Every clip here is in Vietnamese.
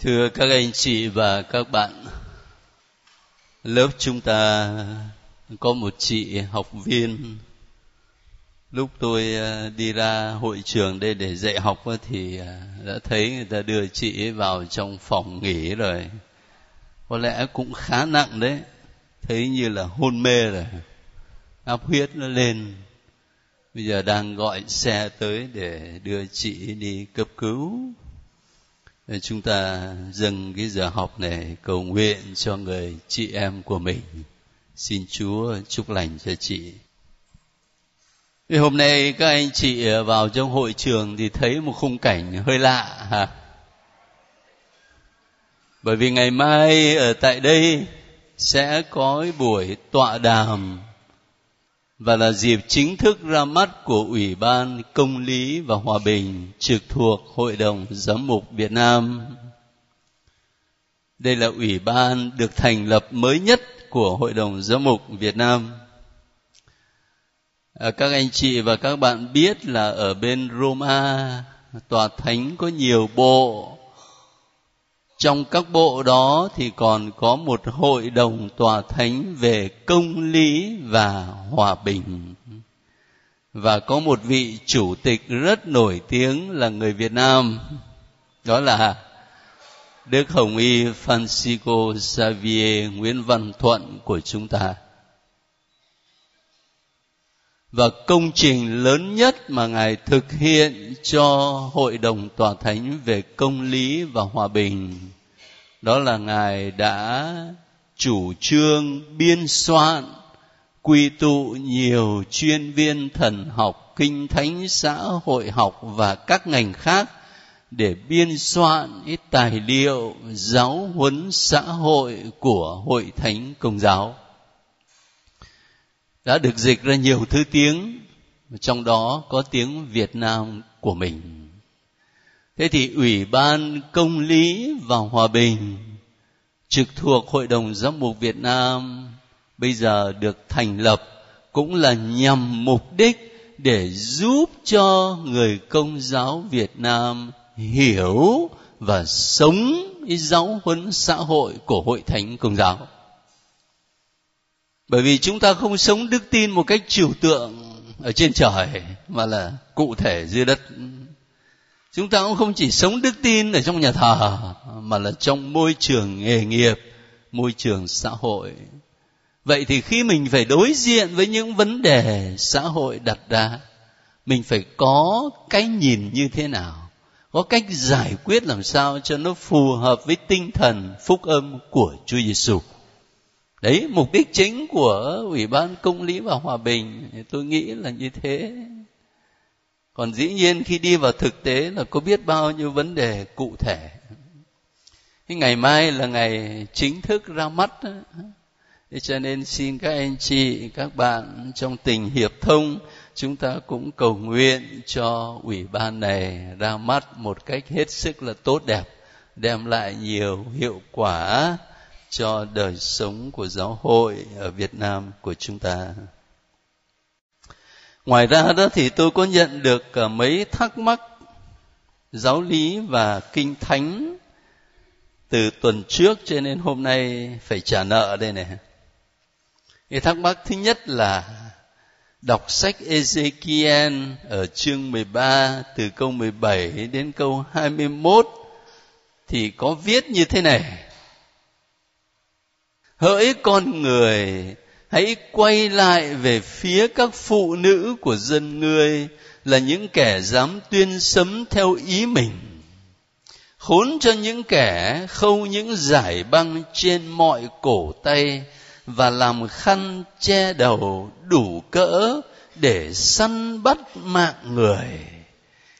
Thưa các anh chị và các bạn, lớp chúng ta có một chị học viên. Lúc tôi à, đi ra hội trường đây để dạy học thì à, đã thấy người ta đưa chị ấy vào trong phòng nghỉ rồi. Có lẽ cũng khá nặng đấy. Thấy như là hôn mê rồi. Áp huyết nó lên. Bây giờ đang gọi xe tới để đưa chị đi cấp cứu chúng ta dâng cái giờ học này cầu nguyện cho người chị em của mình. Xin chúa chúc lành cho chị. Thì hôm nay các anh chị vào trong hội trường thì thấy một khung cảnh hơi lạ hả bởi vì ngày mai ở tại đây sẽ có buổi tọa đàm và là dịp chính thức ra mắt của Ủy ban Công lý và Hòa bình trực thuộc Hội đồng Giám mục Việt Nam. Đây là ủy ban được thành lập mới nhất của Hội đồng Giám mục Việt Nam. À, các anh chị và các bạn biết là ở bên Roma, tòa thánh có nhiều bộ trong các bộ đó thì còn có một hội đồng tòa thánh về công lý và hòa bình. Và có một vị chủ tịch rất nổi tiếng là người Việt Nam, đó là Đức Hồng Y Francisco Xavier Nguyễn Văn Thuận của chúng ta và công trình lớn nhất mà ngài thực hiện cho hội đồng tòa thánh về công lý và hòa bình, đó là ngài đã chủ trương biên soạn, quy tụ nhiều chuyên viên thần học, kinh thánh, xã hội học và các ngành khác để biên soạn ít tài liệu giáo huấn xã hội của hội thánh công giáo đã được dịch ra nhiều thứ tiếng, trong đó có tiếng việt nam của mình. Thế thì ủy ban công lý và hòa bình trực thuộc hội đồng giám mục việt nam bây giờ được thành lập cũng là nhằm mục đích để giúp cho người công giáo việt nam hiểu và sống giáo huấn xã hội của hội thánh công giáo bởi vì chúng ta không sống đức tin một cách trừu tượng ở trên trời, mà là cụ thể dưới đất. Chúng ta cũng không chỉ sống đức tin ở trong nhà thờ, mà là trong môi trường nghề nghiệp, môi trường xã hội. Vậy thì khi mình phải đối diện với những vấn đề xã hội đặt ra, mình phải có cái nhìn như thế nào? Có cách giải quyết làm sao cho nó phù hợp với tinh thần, phúc âm của Chúa Giêsu đấy mục đích chính của ủy ban công lý và hòa bình tôi nghĩ là như thế. Còn dĩ nhiên khi đi vào thực tế là có biết bao nhiêu vấn đề cụ thể. Cái ngày mai là ngày chính thức ra mắt Thế cho nên xin các anh chị, các bạn trong tình hiệp thông, chúng ta cũng cầu nguyện cho ủy ban này ra mắt một cách hết sức là tốt đẹp, đem lại nhiều hiệu quả cho đời sống của giáo hội ở Việt Nam của chúng ta. Ngoài ra đó thì tôi có nhận được à, mấy thắc mắc giáo lý và kinh thánh từ tuần trước cho nên hôm nay phải trả nợ đây này. Cái thắc mắc thứ nhất là đọc sách Ezekiel ở chương 13 từ câu 17 đến câu 21 thì có viết như thế này hỡi con người, hãy quay lại về phía các phụ nữ của dân ngươi là những kẻ dám tuyên sấm theo ý mình. Khốn cho những kẻ khâu những giải băng trên mọi cổ tay và làm khăn che đầu đủ cỡ để săn bắt mạng người.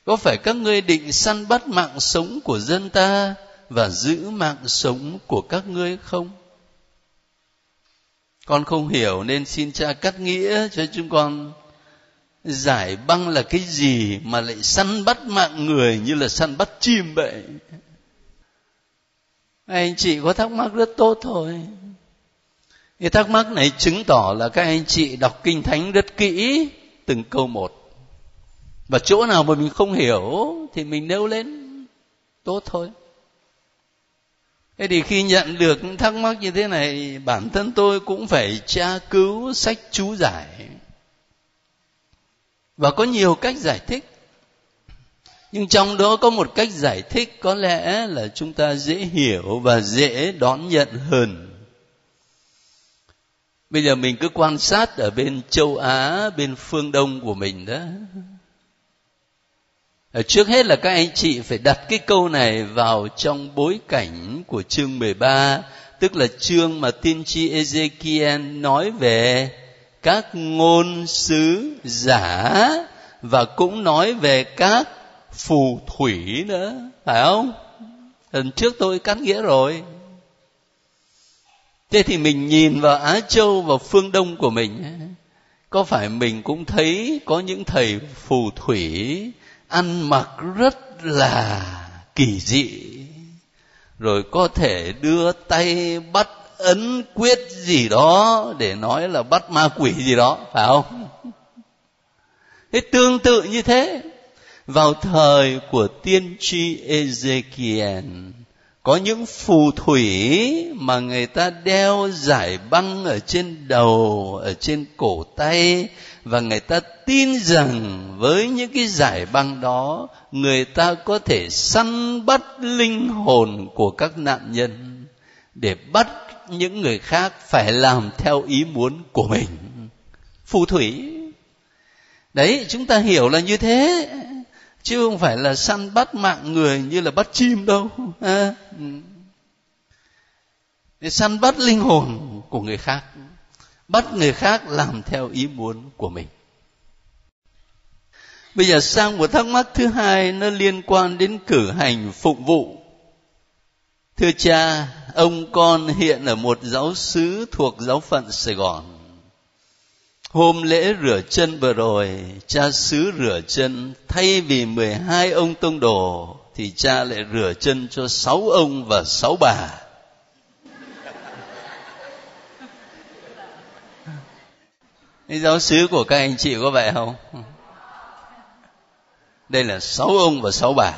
Có phải các ngươi định săn bắt mạng sống của dân ta và giữ mạng sống của các ngươi không? Con không hiểu nên xin cha cắt nghĩa cho chúng con. Giải băng là cái gì mà lại săn bắt mạng người như là săn bắt chim vậy? Anh chị có thắc mắc rất tốt thôi. Cái thắc mắc này chứng tỏ là các anh chị đọc kinh thánh rất kỹ từng câu một. Và chỗ nào mà mình không hiểu thì mình nêu lên. Tốt thôi thế thì khi nhận được thắc mắc như thế này, bản thân tôi cũng phải tra cứu sách chú giải. Và có nhiều cách giải thích. Nhưng trong đó có một cách giải thích có lẽ là chúng ta dễ hiểu và dễ đón nhận hơn. Bây giờ mình cứ quan sát ở bên châu á, bên phương đông của mình đó. Ờ, trước hết là các anh chị phải đặt cái câu này vào trong bối cảnh của chương 13, tức là chương mà tiên tri Ezekiel nói về các ngôn sứ giả và cũng nói về các phù thủy nữa, phải không? Lần trước tôi cắt nghĩa rồi. Thế thì mình nhìn vào Á Châu và phương Đông của mình, có phải mình cũng thấy có những thầy phù thủy ăn mặc rất là kỳ dị, rồi có thể đưa tay bắt ấn quyết gì đó để nói là bắt ma quỷ gì đó, phải không? Thế tương tự như thế, vào thời của tiên tri Ezekiel, có những phù thủy mà người ta đeo giải băng ở trên đầu, ở trên cổ tay và người ta tin rằng với những cái giải băng đó người ta có thể săn bắt linh hồn của các nạn nhân để bắt những người khác phải làm theo ý muốn của mình. Phù thủy. Đấy chúng ta hiểu là như thế chứ không phải là săn bắt mạng người như là bắt chim đâu. À, để săn bắt linh hồn của người khác bắt người khác làm theo ý muốn của mình. Bây giờ sang một thắc mắc thứ hai nó liên quan đến cử hành phụng vụ. Thưa cha ông con hiện ở một giáo xứ thuộc giáo phận sài gòn. Hôm lễ rửa chân vừa rồi, cha xứ rửa chân, thay vì 12 ông tông đồ, thì cha lại rửa chân cho sáu ông và sáu bà. Cái giáo sứ của các anh chị có vậy không? Đây là sáu ông và sáu bà.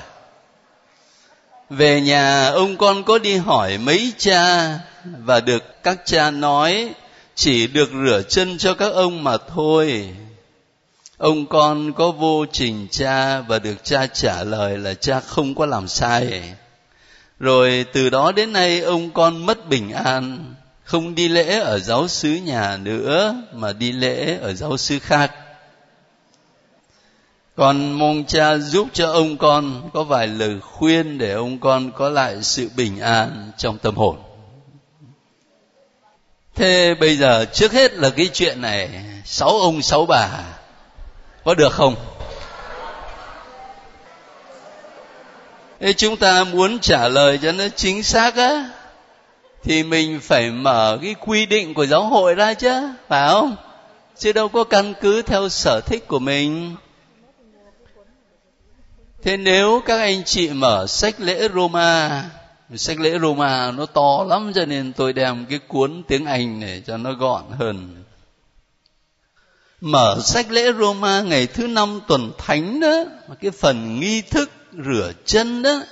Về nhà, ông con có đi hỏi mấy cha và được các cha nói, chỉ được rửa chân cho các ông mà thôi ông con có vô trình cha và được cha trả lời là cha không có làm sai rồi từ đó đến nay, ông con mất bình an không đi lễ ở giáo xứ nhà nữa, mà đi lễ ở giáo xứ khác. Con mong cha giúp cho ông con có vài lời khuyên để ông con có lại sự bình an trong tâm hồn. Thế bây giờ trước hết là cái chuyện này, sáu ông sáu bà, có được không? Thế chúng ta muốn trả lời cho nó chính xác á thì mình phải mở cái quy định của giáo hội ra chứ, phải không? Chứ đâu có căn cứ theo sở thích của mình. Thế nếu các anh chị mở sách lễ roma, sách lễ Roma nó to lắm cho nên tôi đem cái cuốn tiếng Anh này cho nó gọn hơn. Mở sách lễ Roma ngày thứ năm tuần thánh đó cái phần nghi thức rửa chân đó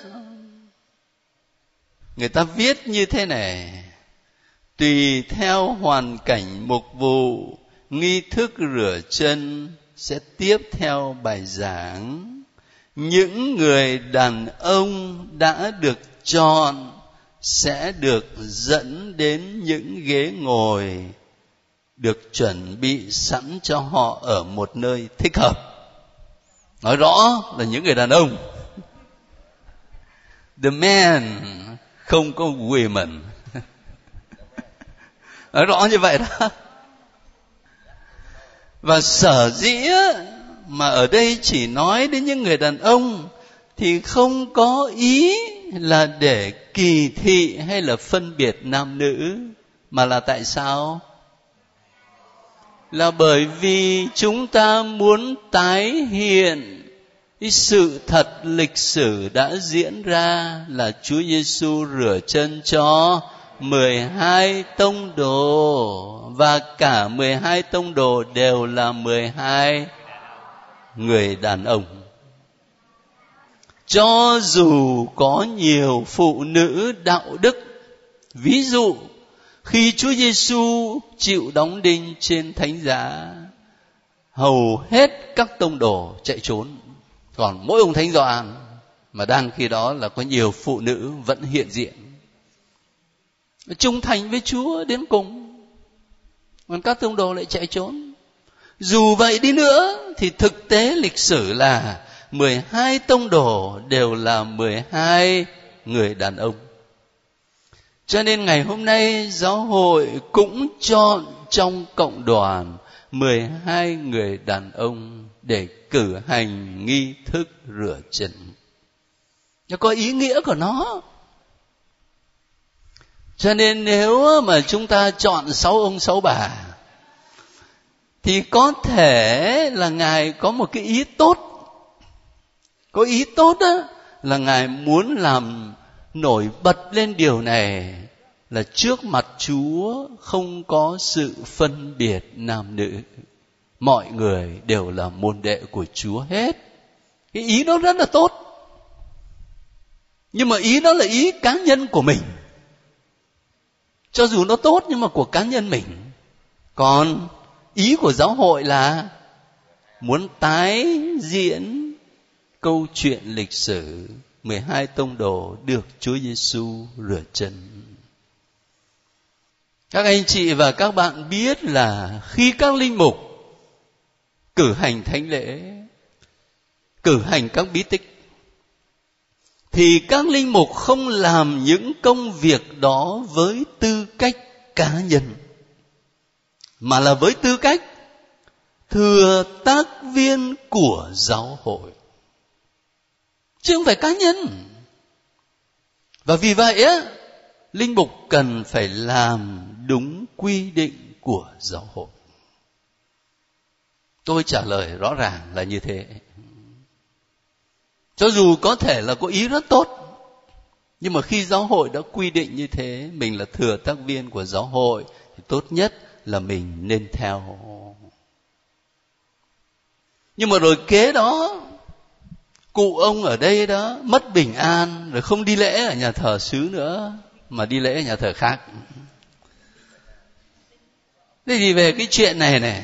người ta viết như thế này. Tùy theo hoàn cảnh mục vụ, nghi thức rửa chân sẽ tiếp theo bài giảng. Những người đàn ông đã được chọn sẽ được dẫn đến những ghế ngồi, được chuẩn bị sẵn cho họ ở một nơi thích hợp. Nói rõ là những người đàn ông. The man không có women nói rõ như vậy đó. Và sở dĩ mà ở đây chỉ nói đến những người đàn ông, thì không có ý là để kỳ thị hay là phân biệt nam nữ, mà là tại sao? Là bởi vì chúng ta muốn tái hiện cái sự thật lịch sử đã diễn ra là Chúa Giêsu rửa chân cho 12 tông đồ và cả 12 tông đồ đều là 12 người đàn ông. Cho dù có nhiều phụ nữ đạo đức, ví dụ, khi Chúa Giêsu chịu đóng đinh trên thánh giá, hầu hết các tông đồ chạy trốn còn mỗi ông thánh Gioan mà đang khi đó là có nhiều phụ nữ vẫn hiện diện. Trung thành với Chúa đến cùng. Còn các tông đồ lại chạy trốn. Dù vậy đi nữa thì thực tế lịch sử là 12 tông đồ đều là 12 người đàn ông. Cho nên ngày hôm nay giáo hội cũng chọn trong cộng đoàn 12 người đàn ông để cử hành nghi thức rửa chân. Nó có ý nghĩa của nó. Cho nên nếu mà chúng ta chọn sáu ông sáu bà, thì có thể là ngài có một cái ý tốt có ý tốt đó là ngài muốn làm nổi bật lên điều này là trước mặt chúa không có sự phân biệt nam nữ mọi người đều là môn đệ của chúa hết. Cái ý nó rất là tốt. Nhưng mà ý nó là ý cá nhân của mình. Cho dù nó tốt nhưng mà của cá nhân mình. Còn ý của giáo hội là muốn tái diễn câu chuyện lịch sử 12 tông đồ được Chúa Giêsu rửa chân. Các anh chị và các bạn biết là khi các linh mục cử hành thánh lễ, cử hành các bí tích thì các linh mục không làm những công việc đó với tư cách cá nhân mà là với tư cách thừa tác viên của giáo hội. Chứ không phải cá nhân. Và vì vậy á linh mục cần phải làm đúng quy định của giáo hội tôi trả lời rõ ràng là như thế. Cho dù có thể là có ý rất tốt, nhưng mà khi giáo hội đã quy định như thế, mình là thừa tác viên của giáo hội, thì tốt nhất là mình nên theo. Nhưng mà rồi kế đó, cụ ông ở đây đó mất bình an, rồi không đi lễ ở nhà thờ xứ nữa, mà đi lễ ở nhà thờ khác. Thế thì về cái chuyện này này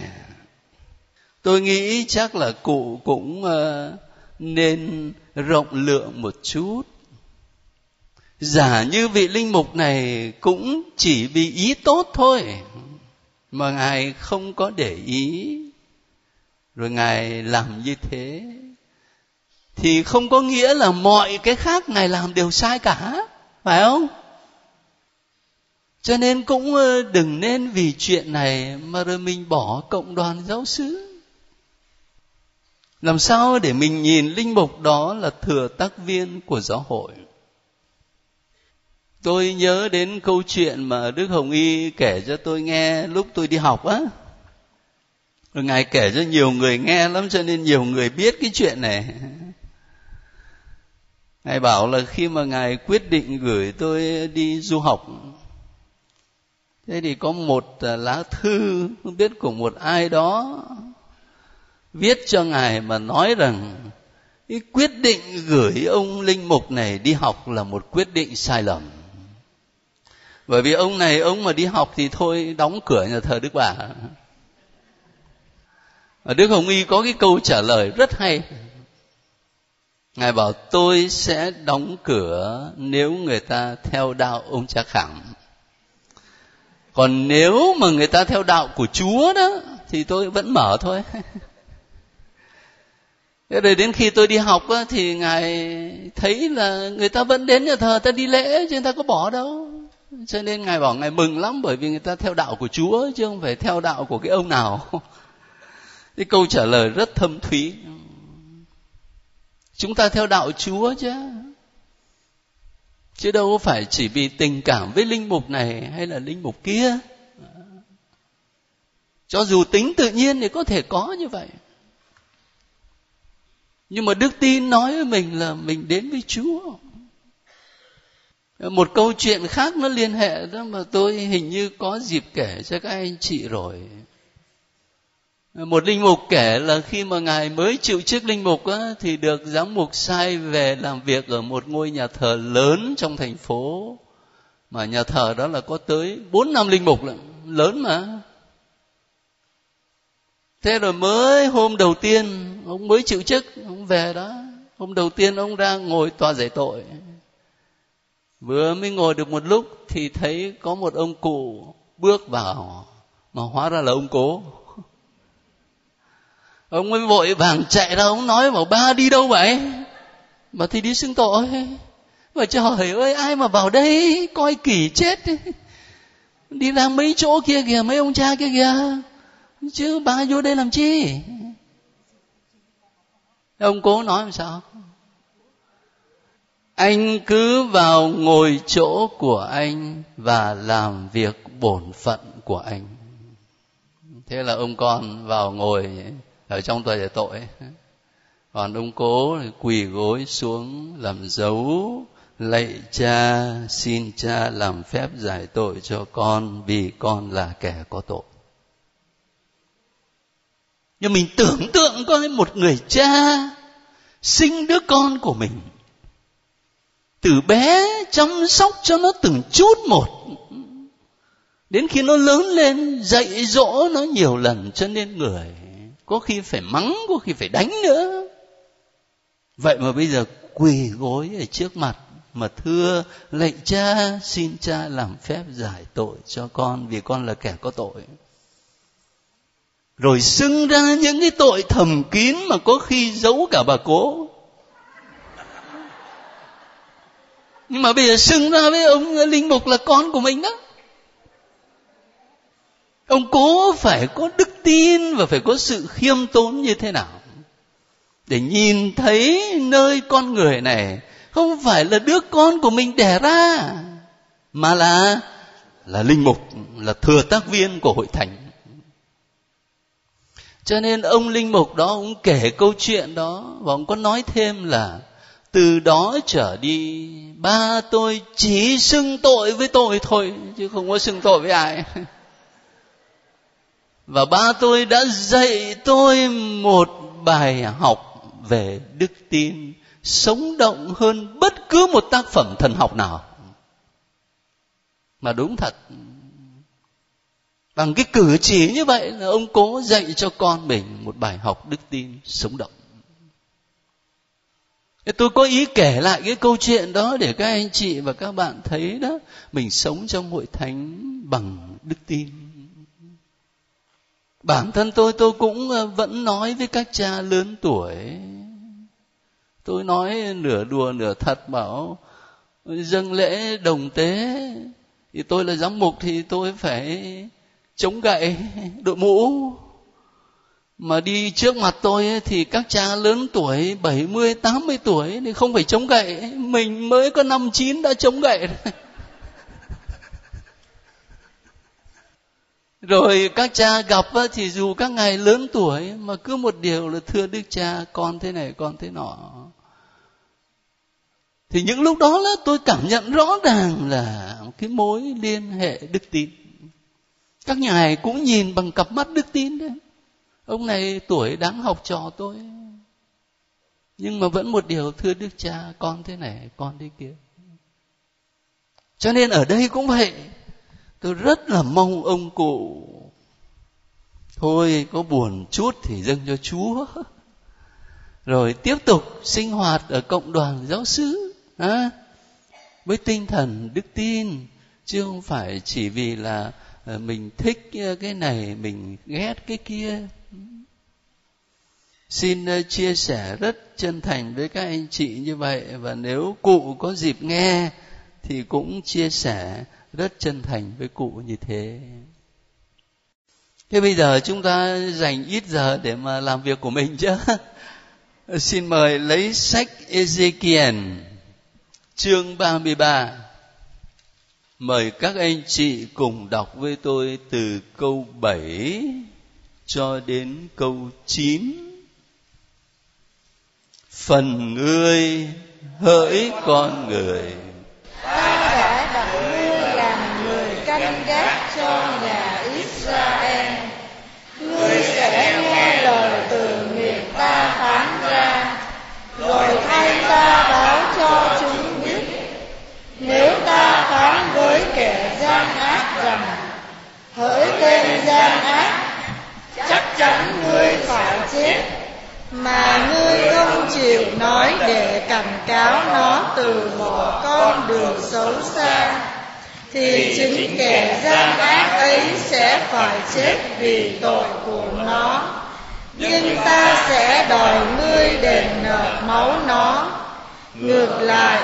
tôi nghĩ chắc là cụ cũng ờ, nên rộng lượng một chút. Giả như vị linh mục này cũng chỉ vì ý tốt thôi, mà ngài không có để ý. Rồi ngài làm như thế, thì không có nghĩa là mọi cái khác ngài làm đều sai cả, phải không? Cho nên cũng ờ, đừng nên vì chuyện này mà rồi mình bỏ cộng đoàn giáo xứ làm sao để mình nhìn linh mục đó là thừa tác viên của giáo hội? Tôi nhớ đến câu chuyện mà đức hồng y kể cho tôi nghe lúc tôi đi học á. Rồi ngài kể cho nhiều người nghe lắm cho nên nhiều người biết cái chuyện này. Ngài bảo là khi mà ngài quyết định gửi tôi đi du học, thế thì có một à, lá thư, không biết của một ai đó viết cho ngài mà nói rằng, cái quyết định gửi ông linh mục này đi học là một quyết định sai lầm. Bởi vì ông này, ông mà đi học thì thôi, đóng cửa nhà thờ đức bà. Và đức hồng y có cái câu trả lời rất hay. Ngài bảo, tôi sẽ đóng cửa nếu người ta theo đạo ông cha khảm. Còn nếu mà người ta theo đạo của chúa đó, thì tôi vẫn mở thôi. rồi đến khi tôi đi học á, thì ngài thấy là người ta vẫn đến nhà thờ ta đi lễ chứ người ta có bỏ đâu. Cho nên ngài bảo ngài mừng lắm bởi vì người ta theo đạo của chúa chứ không phải theo đạo của cái ông nào. Cái câu trả lời rất thâm thúy. Chúng ta theo đạo chúa chứ. Chứ đâu phải chỉ vì tình cảm với linh mục này hay là linh mục kia. Cho dù tính tự nhiên thì có thể có như vậy nhưng mà đức tin nói với mình là mình đến với chúa. Một câu chuyện khác nó liên hệ đó mà tôi hình như có dịp kể cho các anh chị rồi. Một linh mục kể là khi mà ngài mới chịu chức linh mục á, thì được giám mục sai về làm việc ở một ngôi nhà thờ lớn trong thành phố. Mà nhà thờ đó là có tới bốn năm linh mục lận lớn mà thế rồi mới hôm đầu tiên, ông mới chịu chức, ông về đó. Hôm đầu tiên ông ra ngồi tòa giải tội. Vừa mới ngồi được một lúc thì thấy có một ông cụ bước vào, mà hóa ra là ông cố. Ông mới vội vàng chạy ra, ông nói bảo, ba đi đâu vậy? Mà thì đi xưng tội. Mà trời ơi, ai mà vào đây? Coi kỳ chết. Đi ra mấy chỗ kia kìa, mấy ông cha kia kìa chứ ba vô đây làm chi? Ông cố nói làm sao? Anh cứ vào ngồi chỗ của anh và làm việc bổn phận của anh. Thế là ông con vào ngồi ở trong tòa giải tội. Còn ông cố quỳ gối xuống làm dấu, lạy cha, xin cha làm phép giải tội cho con vì con là kẻ có tội nhưng mình tưởng tượng coi, một người cha sinh đứa con của mình. Từ bé chăm sóc cho nó từng chút một. Đến khi nó lớn lên, dạy dỗ nó nhiều lần, cho nên người có khi phải mắng, có khi phải đánh nữa. Vậy mà bây giờ quỳ gối ở trước mặt mà thưa lạy cha, xin cha làm phép giải tội cho con, vì con là kẻ có tội rồi xưng ra những cái tội thầm kín mà có khi giấu cả bà cố. Nhưng mà bây giờ xưng ra với ông linh mục là con của mình đó. Ông cố phải có đức tin và phải có sự khiêm tốn như thế nào để nhìn thấy nơi con người này không phải là đứa con của mình đẻ ra, mà là là linh mục, là thừa tác viên của hội thánh cho nên ông linh mục đó ông kể câu chuyện đó và ông có nói thêm là, từ đó trở đi, ba tôi chỉ xưng tội với tôi thôi, chứ không có xưng tội với ai. Và ba tôi đã dạy tôi một bài học về đức tin sống động hơn bất cứ một tác phẩm thần học nào. Mà đúng thật bằng cái cử chỉ như vậy là ông cố dạy cho con mình một bài học đức tin sống động. Tôi có ý kể lại cái câu chuyện đó để các anh chị và các bạn thấy đó, mình sống trong hội thánh bằng đức tin. Bản thân tôi tôi cũng ờ, vẫn nói với các cha lớn tuổi. Tôi nói nửa đùa nửa thật bảo dâng lễ đồng tế, thì tôi là giám mục thì tôi phải chống gậy đội mũ. Mà đi trước mặt tôi ấy, thì các cha lớn tuổi 70, 80 tuổi thì không phải chống gậy. Mình mới có năm chín đã chống gậy rồi. Các cha gặp thì dù các ngài lớn tuổi mà cứ một điều là thưa đức cha con thế này con thế nọ. Thì những lúc đó là tôi cảm nhận rõ ràng là cái mối liên hệ đức tin các nhà này cũng nhìn bằng cặp mắt đức tin đấy. Ông này tuổi đáng học trò tôi. Nhưng mà vẫn một điều thưa đức cha con thế này con thế kia. Cho nên ở đây cũng vậy. Tôi rất là mong ông cụ. Thôi có buồn chút thì dâng cho chúa. Rồi tiếp tục sinh hoạt ở cộng đoàn giáo xứ à, với tinh thần đức tin chứ không phải chỉ vì là Ờ, mình thích ờ, cái này, mình ghét cái kia. Xin ờ, chia sẻ rất chân thành với các anh chị như vậy và nếu cụ có dịp nghe thì cũng chia sẻ rất chân thành với cụ như thế. Thế bây giờ chúng ta dành ít giờ để mà làm việc của mình chứ. Xin mời lấy sách Ezekiel, chương 33 mời các anh chị cùng đọc với tôi từ câu 7 cho đến câu 9 phần ngươi hỡi con người ta đã đặt ngươi làm người canh gác cho nhà Israel ngươi sẽ nghe lời từ miệng ta phán ra rồi thay ta báo cho chúng với kẻ gian ác rằng, hỡi tên gian ác, chắc chắn ngươi phải chết, mà ngươi không chịu nói để cảnh cáo nó từ bỏ con đường xấu xa, thì chính kẻ gian ác ấy sẽ phải chết vì tội của nó. Nhưng ta sẽ đòi ngươi đền nợ máu nó. Ngược lại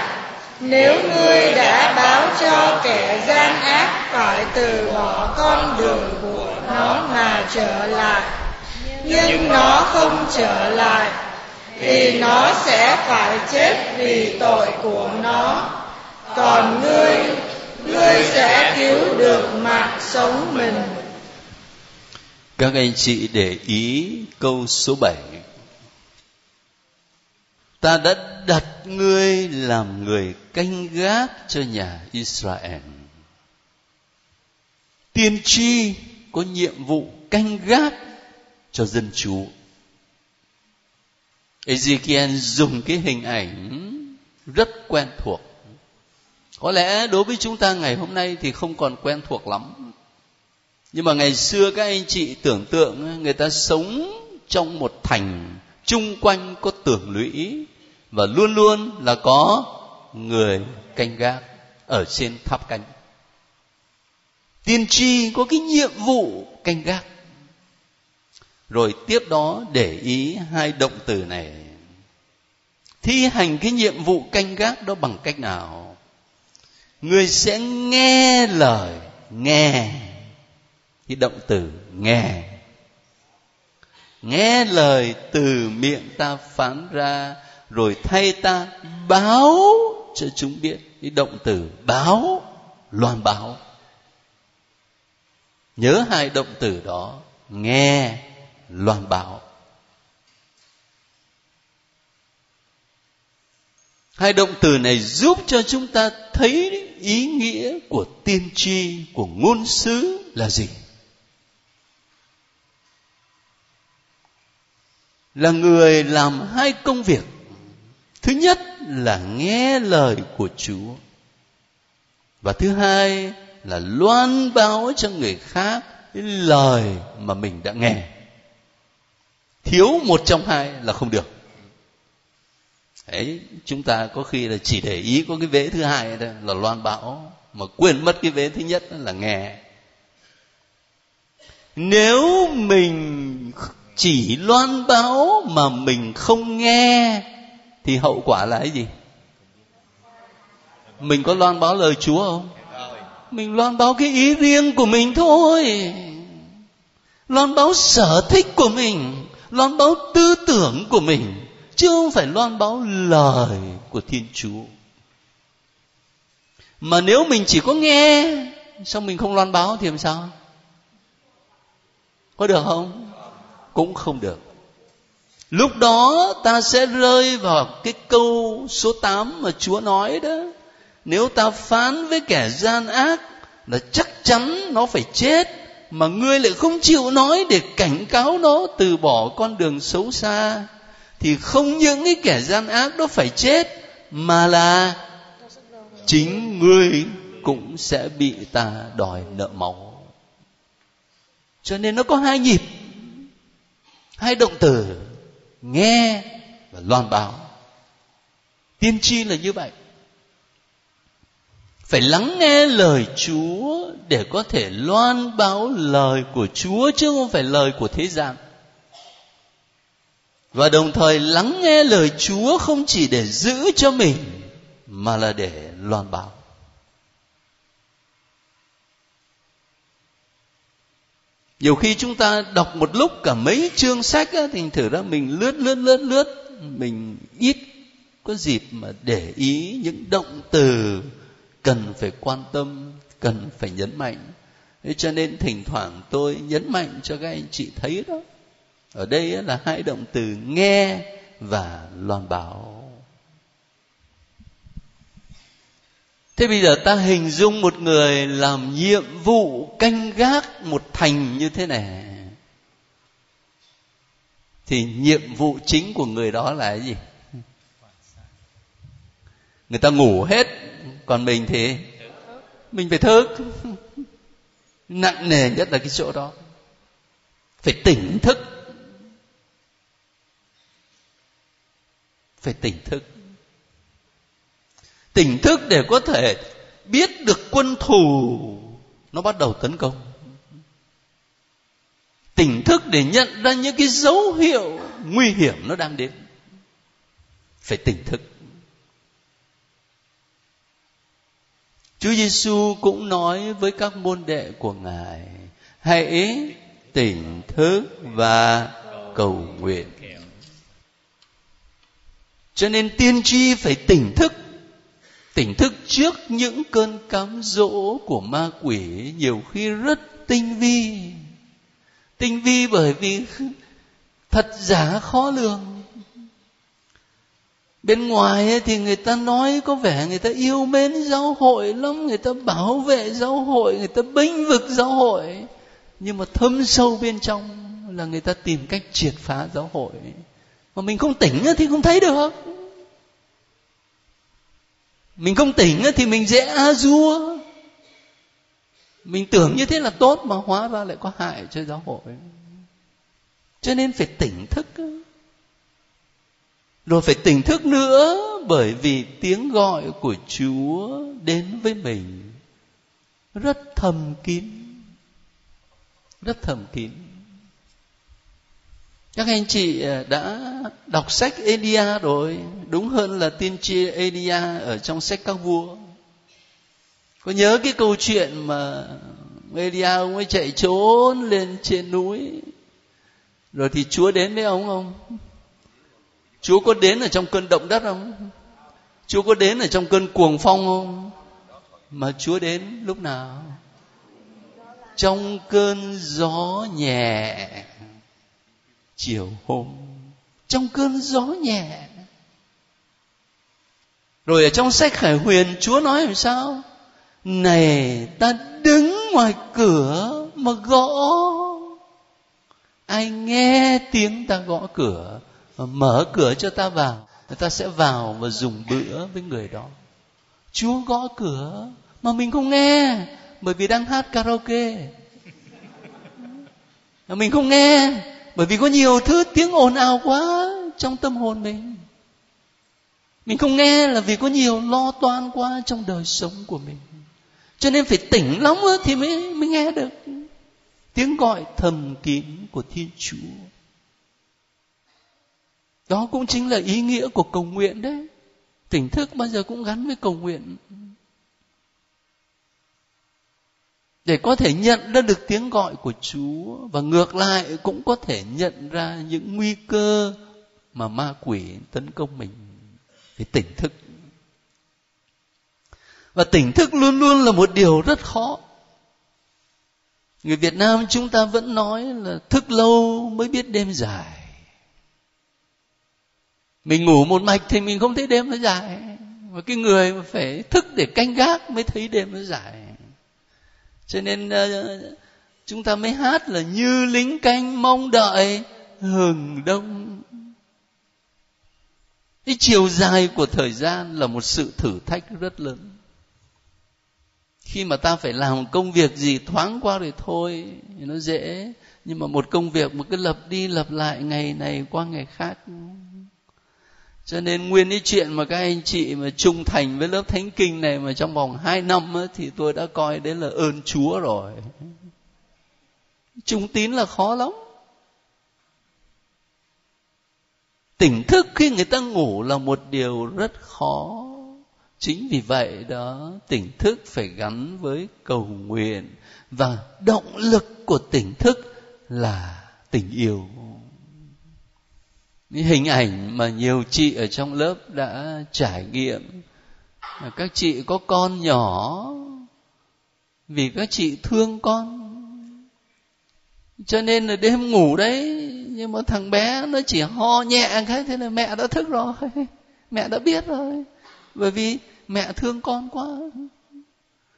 nếu ngươi đã báo cho kẻ gian ác phải từ bỏ con đường của nó mà trở lại, nhưng nó không trở lại, thì nó sẽ phải chết vì tội của nó. Còn ngươi ngươi sẽ cứu được mạng sống mình. Các anh chị để ý câu số 7 ta đã đặt ngươi làm người canh gác cho nhà Israel tiên tri có nhiệm vụ canh gác cho dân Chúa. Ezekiel dùng cái hình ảnh rất quen thuộc. Có lẽ đối với chúng ta ngày hôm nay thì không còn quen thuộc lắm. Nhưng mà ngày xưa các anh chị tưởng tượng, người ta sống trong một thành, chung quanh có tường lũy và luôn luôn là có người canh gác ở trên tháp canh. Tiên tri có cái nhiệm vụ canh gác. Rồi tiếp đó để ý hai động từ này. Thi hành cái nhiệm vụ canh gác đó bằng cách nào? Người sẽ nghe lời, nghe. Cái động từ nghe. Nghe lời từ miệng ta phán ra rồi thay ta báo cho chúng biết. Cái động từ báo, loan báo. Nhớ hai động từ đó, nghe, loan báo. Hai động từ này giúp cho chúng ta thấy ý nghĩa của tiên tri, của ngôn sứ là gì? Là người làm hai công việc thứ nhất là nghe lời của chúa. Và thứ hai là loan báo cho người khác cái lời mà mình đã nghe. Thiếu một trong hai là không được. Ấy chúng ta có khi là chỉ để ý có cái vế thứ hai thôi, là loan báo, mà quên mất cái vế thứ nhất là nghe. Nếu mình chỉ loan báo mà mình không nghe thì hậu quả là cái gì? Mình có loan báo lời chúa không? Mình loan báo cái ý riêng của mình thôi. Loan báo sở thích của mình, loan báo tư tưởng của mình, chứ không phải loan báo lời của thiên chúa. Mà nếu mình chỉ có nghe, xong mình không loan báo thì làm sao? Có được không? Cũng không được lúc đó ta sẽ rơi vào cái câu số 8 mà chúa nói đó. Nếu ta phán với kẻ gian ác là chắc chắn nó phải chết, mà ngươi lại không chịu nói để cảnh cáo nó từ bỏ con đường xấu xa, thì không những cái kẻ gian ác đó phải chết, mà là chính ngươi cũng sẽ bị ta đòi nợ máu. Cho nên nó có hai nhịp, hai động từ nghe và loan báo tiên tri là như vậy phải lắng nghe lời Chúa để có thể loan báo lời của Chúa chứ không phải lời của thế gian. Và đồng thời lắng nghe lời Chúa không chỉ để giữ cho mình, mà là để loan báo. Nhiều khi chúng ta đọc một lúc cả mấy chương sách á, thì thử ra mình lướt lướt lướt lướt. Mình ít có dịp mà để ý những động từ cần phải quan tâm cần phải nhấn mạnh. Thế cho nên thỉnh thoảng tôi nhấn mạnh cho các anh chị thấy đó. Ở đây là hai động từ nghe và loan báo. Thế bây giờ ta hình dung một người làm nhiệm vụ canh gác một thành như thế này. Thì nhiệm vụ chính của người đó là cái gì? Người ta ngủ hết, còn mình thì mình phải thức. Nặng nề nhất là cái chỗ đó. Phải tỉnh thức. Phải tỉnh thức tỉnh thức để có thể biết được quân thù, nó bắt đầu tấn công. Tỉnh thức để nhận ra những cái dấu hiệu nguy hiểm nó đang đến. Phải tỉnh thức. Chúa Giêsu cũng nói với các môn đệ của Ngài, hãy tỉnh thức và cầu nguyện. Cho nên tiên tri phải tỉnh thức tỉnh thức trước những cơn cám dỗ của ma quỷ nhiều khi rất tinh vi. Tinh vi bởi vì thật giả khó lường. Bên ngoài thì người ta nói có vẻ người ta yêu mến giáo hội lắm, người ta bảo vệ giáo hội, người ta bênh vực giáo hội. Nhưng mà thâm sâu bên trong là người ta tìm cách triệt phá giáo hội. Mà mình không tỉnh thì không thấy được mình không tỉnh thì mình dễ a dua. Mình tưởng như thế là tốt mà hóa ra lại có hại cho giáo hội. Cho nên phải tỉnh thức rồi phải tỉnh thức nữa bởi vì tiếng gọi của chúa đến với mình rất thầm kín. Rất thầm kín các anh chị ờ, đã đọc sách Elia rồi, đúng hơn là tiên tri Elia ở trong sách các vua. Có nhớ cái câu chuyện mà Elia ông ấy chạy trốn lên trên núi, rồi thì Chúa đến với ông không? Chúa có đến ở trong cơn động đất không? Chúa có đến ở trong cơn cuồng phong không? Mà Chúa đến lúc nào? Trong cơn gió nhẹ chiều hôm, trong cơn gió nhẹ. Rồi ở trong sách khải huyền, chúa nói làm sao? Này, ta đứng ngoài cửa mà gõ. Ai nghe tiếng ta gõ cửa, mà mở cửa cho ta vào người ta sẽ vào và dùng bữa với người đó. Chúa gõ cửa mà mình không nghe, bởi vì đang hát karaoke. Mình không nghe bởi vì có nhiều thứ tiếng ồn ào quá trong tâm hồn mình. Mình không nghe là vì có nhiều lo toan quá trong đời sống của mình. Cho nên phải tỉnh lắm thì mới mới nghe được tiếng gọi thầm kín của thiên chúa. Đó cũng chính là ý nghĩa của cầu nguyện đấy. Tỉnh thức bao giờ cũng gắn với cầu nguyện. Để có thể nhận ra được tiếng gọi của Chúa và ngược lại cũng có thể nhận ra những nguy cơ mà ma quỷ tấn công mình phải tỉnh thức. Và tỉnh thức luôn luôn là một điều rất khó. Người Việt Nam chúng ta vẫn nói là thức lâu mới biết đêm dài. Mình ngủ một mạch thì mình không thấy đêm nó dài. Và cái người mà phải thức để canh gác mới thấy đêm nó dài cho nên ờ, chúng ta mới hát là như lính canh mong đợi hừng đông. Cái chiều dài của thời gian là một sự thử thách rất lớn. Khi mà ta phải làm công việc gì thoáng qua rồi thôi, thì nó dễ. Nhưng mà một công việc mà cứ lập đi lập lại ngày này qua ngày khác cho nên nguyên cái chuyện mà các anh chị mà trung thành với lớp thánh kinh này mà trong vòng hai năm á, thì tôi đã coi đấy là ơn chúa rồi. Trung tín là khó lắm. Tỉnh thức khi người ta ngủ là một điều rất khó. Chính vì vậy đó tỉnh thức phải gắn với cầu nguyện và động lực của tỉnh thức là tình yêu những hình ảnh mà nhiều chị ở trong lớp đã trải nghiệm. Các chị có con nhỏ vì các chị thương con. Cho nên là đêm ngủ đấy, nhưng mà thằng bé nó chỉ ho nhẹ cái thế là mẹ đã thức rồi, mẹ đã biết rồi. Bởi vì mẹ thương con quá.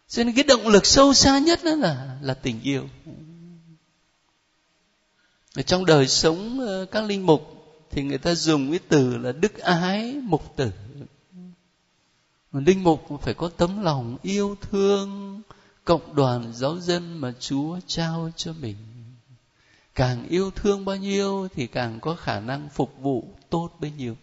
Cho nên cái động lực sâu xa nhất đó là là tình yêu. Ở trong đời sống ờ, các linh mục thì người ta dùng cái từ là đức ái mục tử. Mà linh mục phải có tấm lòng yêu thương cộng đoàn giáo dân mà chúa trao cho mình. Càng yêu thương bao nhiêu thì càng có khả năng phục vụ tốt bấy nhiêu.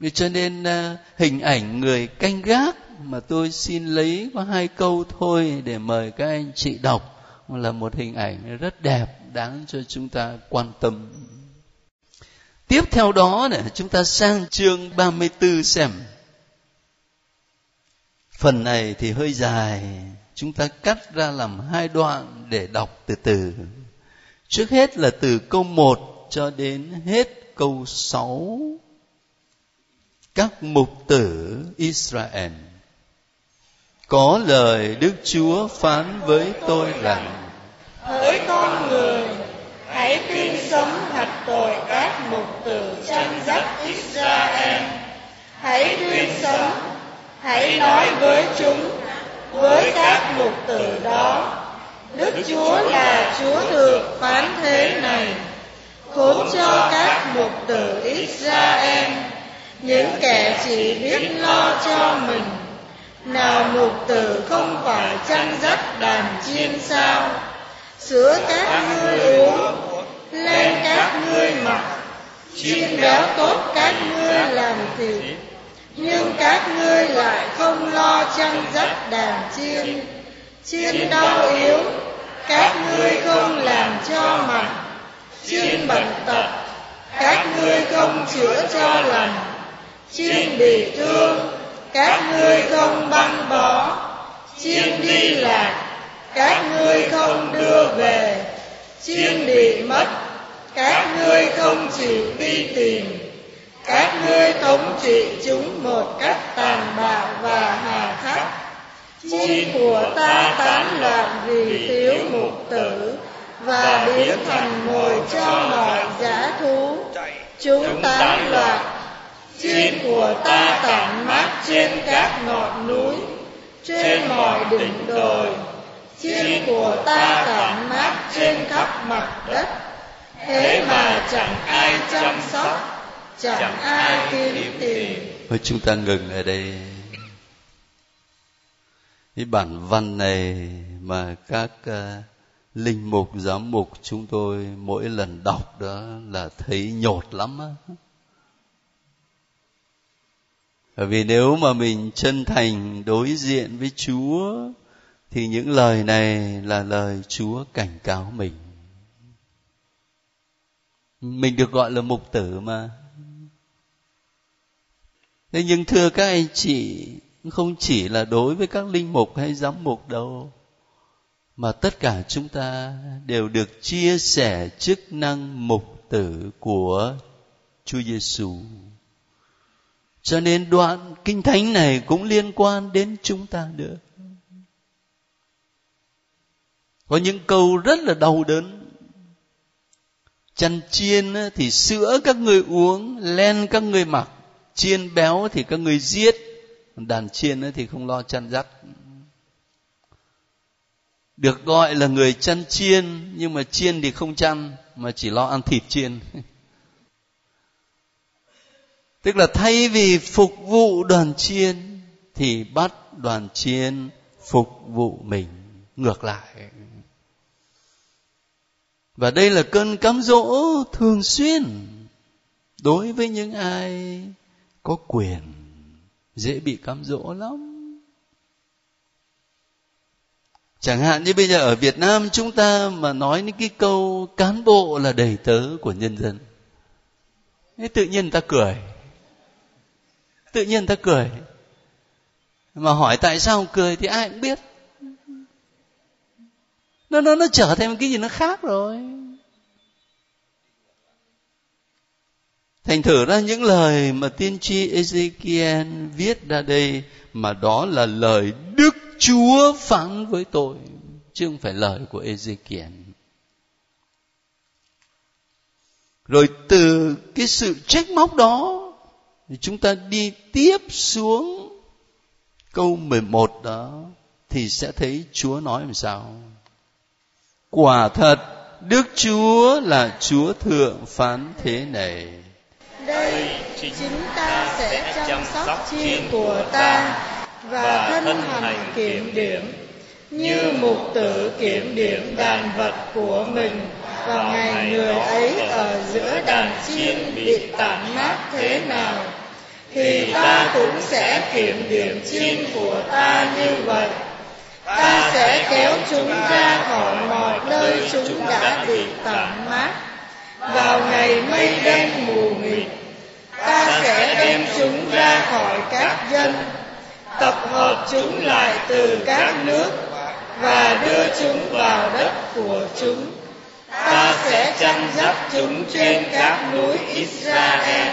Vì cho nên à, hình ảnh người canh gác mà tôi xin lấy có hai câu thôi để mời các anh chị đọc, là một hình ảnh rất đẹp đáng cho chúng ta quan tâm tiếp theo đó này chúng ta sang chương 34 xem. Phần này thì hơi dài, chúng ta cắt ra làm hai đoạn để đọc từ từ. Trước hết là từ câu 1 cho đến hết câu 6 các mục tử Israel, có lời Đức Chúa phán với tôi rằng, hỡi con người, hãy tin thật tội các mục tử chăn dắt Israel. Hãy tuyên sống hãy nói với chúng, với các mục tử đó. Đức Chúa là Chúa thượng phán thế này, khốn cho các mục tử Israel. Những kẻ chỉ biết lo cho mình, nào mục tử không phải chăn dắt đàn chiên sao? Sữa các ngươi uống lên các ngươi mặc. Chiên béo tốt các ngươi làm thịt. nhưng các ngươi lại không lo chăn dắt đàn chiên. Chiên đau yếu các ngươi không làm cho mạnh chiên bệnh tật các ngươi không chữa cho lành. chiên bị thương các ngươi không băng bó. chiên đi lạc các ngươi không đưa về. chiên bị mất các ngươi không chịu đi tìm. các ngươi thống trị chúng một cách tàn bạo và hà khắc. Chiên của ta tán loạn vì thiếu mục tử và biến thành mồi cho mọi giả thú. chúng tán loạn. chiên của ta tản mát trên các ngọn núi trên mọi đỉnh đồi. chiên của ta tản mát trên khắp mặt đất thế mà chẳng ai chăm sóc chẳng ai kiếm tìm Thôi chúng ta ngừng ở đây. Cái bản văn này mà các uh, linh mục giám mục chúng tôi mỗi lần đọc đó là thấy nhột lắm á. Bởi vì nếu mà mình chân thành đối diện với chúa thì những lời này là lời chúa cảnh cáo mình mình được gọi là mục tử mà thế nhưng thưa các anh chị, không chỉ là đối với các linh mục hay giám mục đâu, mà tất cả chúng ta đều được chia sẻ chức năng mục tử của Chúa Giêsu. Cho nên đoạn kinh thánh này cũng liên quan đến chúng ta nữa. Có những câu rất là đau đớn. Chăn chiên thì sữa các người uống, len các người mặc, chiên béo thì các người giết, đàn chiên thì không lo chăn dắt được gọi là người chăn chiên nhưng mà chiên thì không chăn mà chỉ lo ăn thịt chiên. Tức là thay vì phục vụ đoàn chiên thì bắt đoàn chiên phục vụ mình. Ngược lại và đây là cơn cám dỗ thường xuyên đối với những ai có quyền dễ bị cám dỗ lắm. Chẳng hạn như bây giờ ở việt nam chúng ta mà nói những cái câu cán bộ là đầy tớ của nhân dân. Thế tự nhiên ta cười. Tự nhiên ta cười. Mà hỏi tại sao cười thì ai cũng biết nó nó nó trở thành cái gì nó khác rồi thành thử ra những lời mà tiên tri Ezekiel viết ra đây mà đó là lời Đức Chúa phán với tôi, chứ không phải lời của Ezekiel. Rồi từ cái sự trách móc đó, thì chúng ta đi tiếp xuống câu 11 đó, thì sẽ thấy Chúa nói làm sao. Quả thật Đức Chúa là Chúa thượng phán thế này. Đây chính ta sẽ chăm sóc chiên của ta và thân hành kiểm điểm như mục tử kiểm điểm đàn vật của mình. vào ngày người ấy ở giữa đàn chiên bị tản mát thế nào thì ta cũng sẽ kiểm điểm chiên của ta như vậy ta sẽ kéo chúng ra khỏi mọi nơi chúng đã bị tản mát. vào ngày mây đen mù mịt ta sẽ đem chúng ra khỏi các dân tập hợp chúng lại từ các nước và đưa chúng vào đất của chúng. ta sẽ chăn dắt chúng trên các núi Israel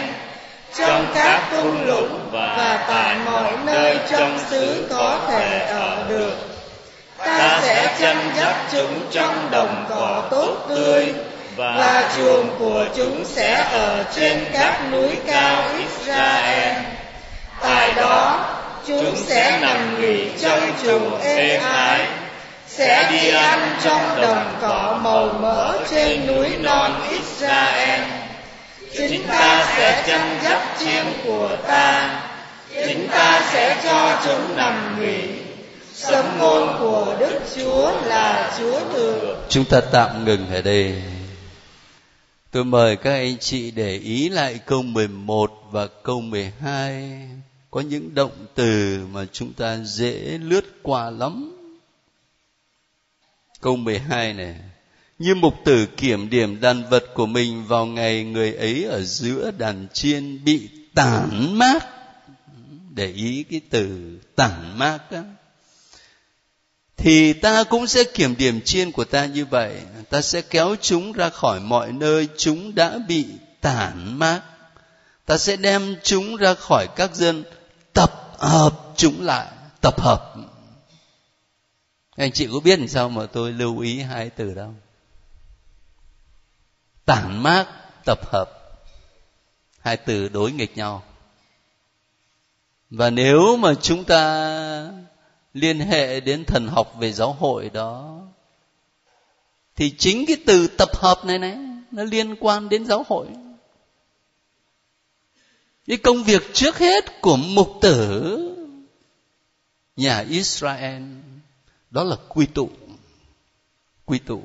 trong các thung lũng và tại mọi nơi trong xứ có thể ở được ta sẽ chăn dắt chúng trong đồng cỏ tốt tươi và chuồng của chúng sẽ ở trên các núi cao Israel. Tại đó chúng sẽ nằm nghỉ trong chuồng êm ái sẽ đi ăn trong đồng cỏ màu mỡ trên núi non Israel. Chính ta sẽ chăm dắt chiên của ta. chính ta sẽ cho chúng nằm nghỉ sấm ngôn của Đức Chúa là Chúa thường chúng ta tạm ngừng ở đây. Tôi mời các anh chị để ý lại câu 11 và câu 12 có những động từ mà chúng ta dễ lướt qua lắm. Câu 12 này. Như mục tử kiểm điểm đàn vật của mình vào ngày người ấy ở giữa đàn chiên bị tản mát. Để ý cái từ tản mát đó thì ta cũng sẽ kiểm điểm chiên của ta như vậy. Ta sẽ kéo chúng ra khỏi mọi nơi chúng đã bị tản mát. Ta sẽ đem chúng ra khỏi các dân, tập hợp chúng lại, tập hợp. Anh chị có biết làm sao mà tôi lưu ý hai từ đâu tản mát, tập hợp. Hai từ đối nghịch nhau. Và nếu mà chúng ta liên hệ đến thần học về giáo hội đó. Thì chính cái từ tập hợp này này, nó liên quan đến giáo hội. Cái công việc trước hết của mục tử, nhà Israel, đó là quy tụ. Quy tụ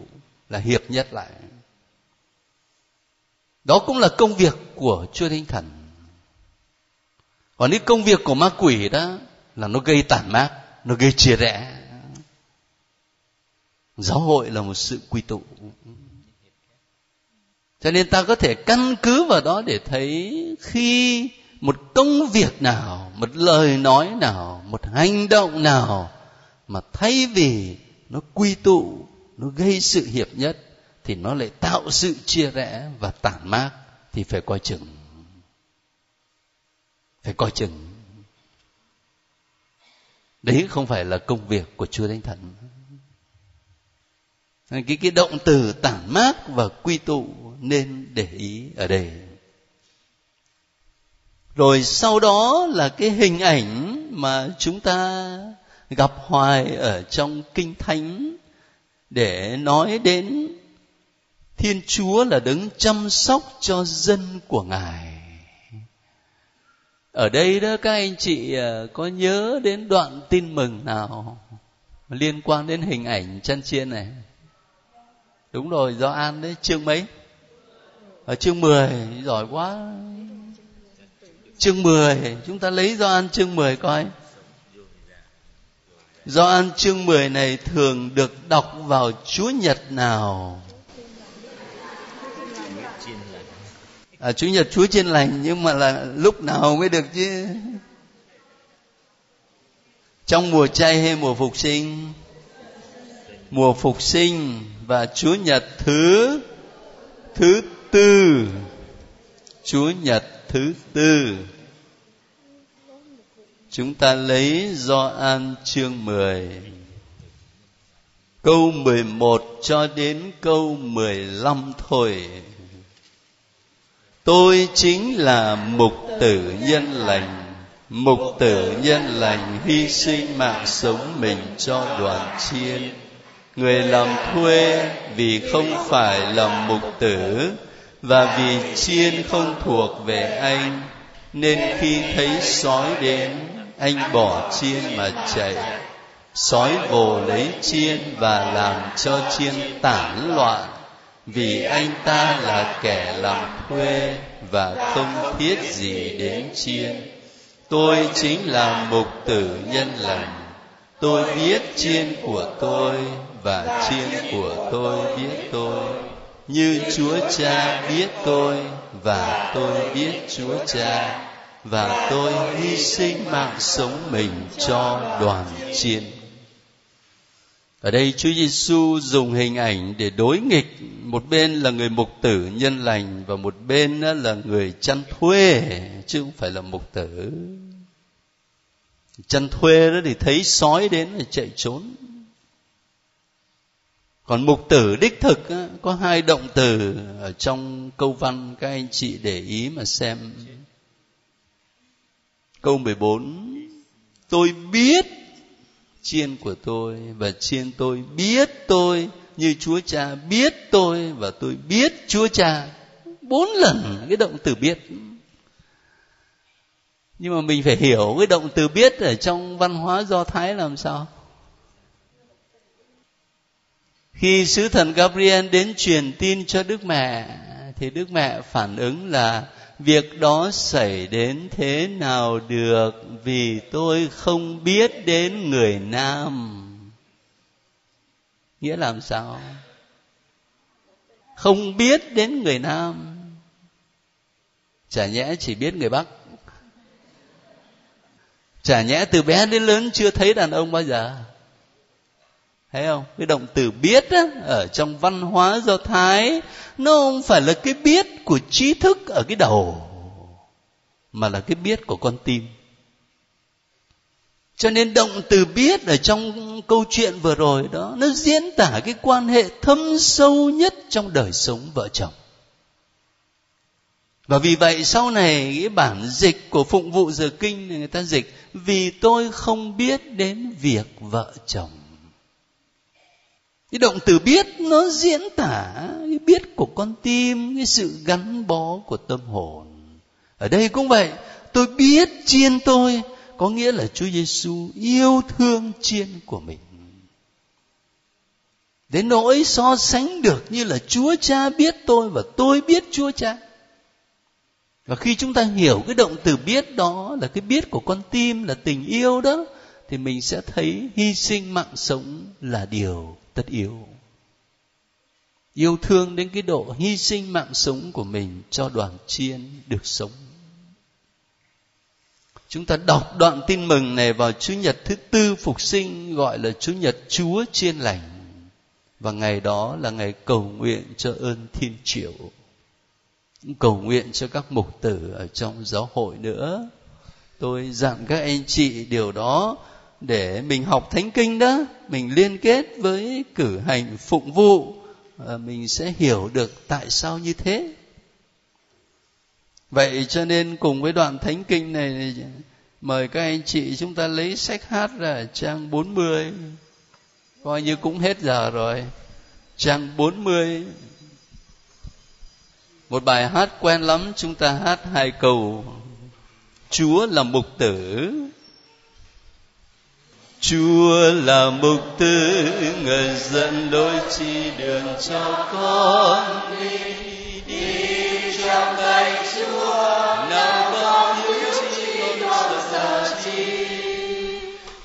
là hiệp nhất lại. Đó cũng là công việc của chúa thánh thần. Còn cái công việc của ma quỷ đó là nó gây tản mát nó gây chia rẽ. Giáo hội là một sự quy tụ. Cho nên ta có thể căn cứ vào đó để thấy khi một công việc nào, một lời nói nào, một hành động nào mà thay vì nó quy tụ, nó gây sự hiệp nhất thì nó lại tạo sự chia rẽ và tản mát thì phải coi chừng. Phải coi chừng đấy không phải là công việc của chúa thánh thần. Cái cái động từ tản mát và quy tụ nên để ý ở đây. Rồi sau đó là cái hình ảnh mà chúng ta gặp hoài ở trong kinh thánh để nói đến thiên chúa là đứng chăm sóc cho dân của ngài ở đây đó các anh chị à, có nhớ đến đoạn tin mừng nào liên quan đến hình ảnh chân chiên này? Đúng rồi, do an đấy, chương mấy? Ở chương 10 giỏi quá. Chương 10 chúng ta lấy do an chương 10 coi. Do an chương 10 này thường được đọc vào Chúa Nhật nào? À, Chúa Nhật Chúa trên lành nhưng mà là lúc nào mới được chứ? Trong mùa chay hay mùa phục sinh? Mùa phục sinh và Chúa Nhật thứ thứ tư. Chúa Nhật thứ tư Chúng ta lấy do an chương 10 Câu 11 cho đến câu 15 thôi Tôi chính là mục tử nhân lành. Mục tử nhân lành hy sinh mạng sống mình cho đoàn chiên. Người làm thuê vì không phải là mục tử Và vì chiên không thuộc về anh, Nên khi thấy sói đến, anh bỏ chiên mà chạy. Sói vồ lấy chiên và làm cho chiên tản loạn vì anh ta là kẻ làm thuê và không thiết gì đến chiên. Tôi chính là mục tử nhân lành. Tôi biết chiên của tôi và chiên của tôi biết tôi. Như chúa cha biết tôi và tôi biết chúa cha. Và tôi hy sinh mạng sống mình cho đoàn chiên ở đây Chúa Giêsu dùng hình ảnh để đối nghịch một bên là người mục tử nhân lành và một bên là người chăn thuê, chứ không phải là mục tử. Chăn thuê đó thì thấy sói đến là chạy trốn. Còn mục tử đích thực có hai động từ ở trong câu văn các anh chị để ý mà xem. Câu 14 tôi biết chiên của tôi và chiên tôi biết tôi như Chúa Cha biết tôi và tôi biết Chúa Cha bốn lần cái động từ biết. Nhưng mà mình phải hiểu cái động từ biết ở trong văn hóa do thái làm sao? Khi sứ thần gabriel đến truyền tin cho đức mẹ, thì đức mẹ phản ứng là việc đó xảy đến thế nào được vì tôi không biết đến người nam? Nghĩa làm sao? Không biết đến người nam. Chả nhẽ chỉ biết người bắc. Chả nhẽ từ bé đến lớn chưa thấy đàn ông bao giờ? Thấy không? Cái động từ biết á, ở trong văn hóa do thái nó không phải là cái biết của trí thức ở cái đầu mà là cái biết của con tim. Cho nên động từ biết ở trong câu chuyện vừa rồi đó nó diễn tả cái quan hệ thâm sâu nhất trong đời sống vợ chồng. Và vì vậy sau này cái bản dịch của phụng vụ giờ kinh người ta dịch vì tôi không biết đến việc vợ chồng cái động từ biết nó diễn tả cái biết của con tim, cái sự gắn bó của tâm hồn. Ở đây cũng vậy, tôi biết chiên tôi, có nghĩa là Chúa Giêsu yêu thương chiên của mình. Đến nỗi so sánh được như là Chúa Cha biết tôi và tôi biết Chúa Cha. Và khi chúng ta hiểu cái động từ biết đó là cái biết của con tim, là tình yêu đó, thì mình sẽ thấy hy sinh mạng sống là điều tất yếu. Yêu thương đến cái độ hy sinh mạng sống của mình cho đoàn chiên được sống. Chúng ta đọc đoạn tin mừng này vào chủ nhật thứ tư phục sinh gọi là chủ nhật chúa chiên lành. Và ngày đó là ngày cầu nguyện cho ơn thiên triệu cầu nguyện cho các mục tử ở trong giáo hội nữa. Tôi dặn các anh chị điều đó để mình học thánh kinh đó mình liên kết với cử hành phụng vụ à, mình sẽ hiểu được tại sao như thế. Vậy cho nên cùng với đoạn thánh kinh này mời các anh chị chúng ta lấy sách hát ra trang 40 coi như cũng hết giờ rồi. Trang 40 một bài hát quen lắm chúng ta hát hai câu. Chúa là mục tử. Chúa là mục tư người dẫn lối chi đường cho con đi. Đi trong tay Chúa nào có những chi con sợ chi.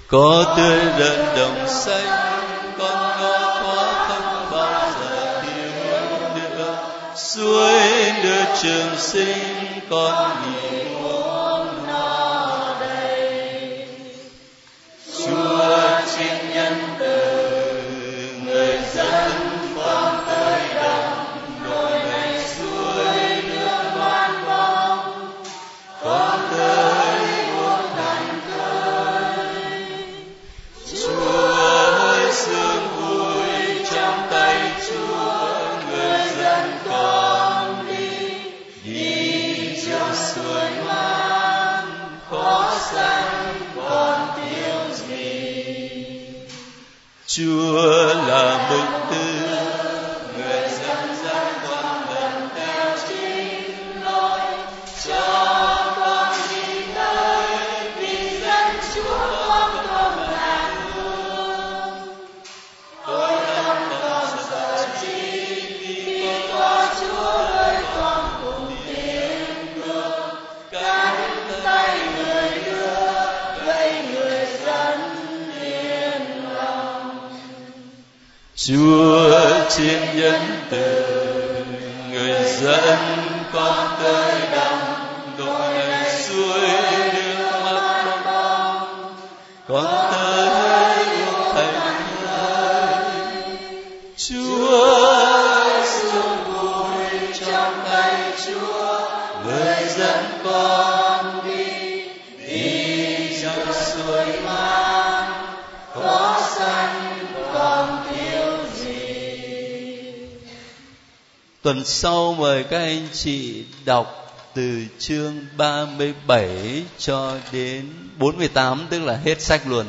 Có tươi rợn đồng xanh, con ngó khó không bao giờ thiếu nữa. Suối đưa trường sinh, con nhìn Chúa Chúa nhân tuần sau mời các anh chị đọc từ chương 37 cho đến 48 tức là hết sách luôn.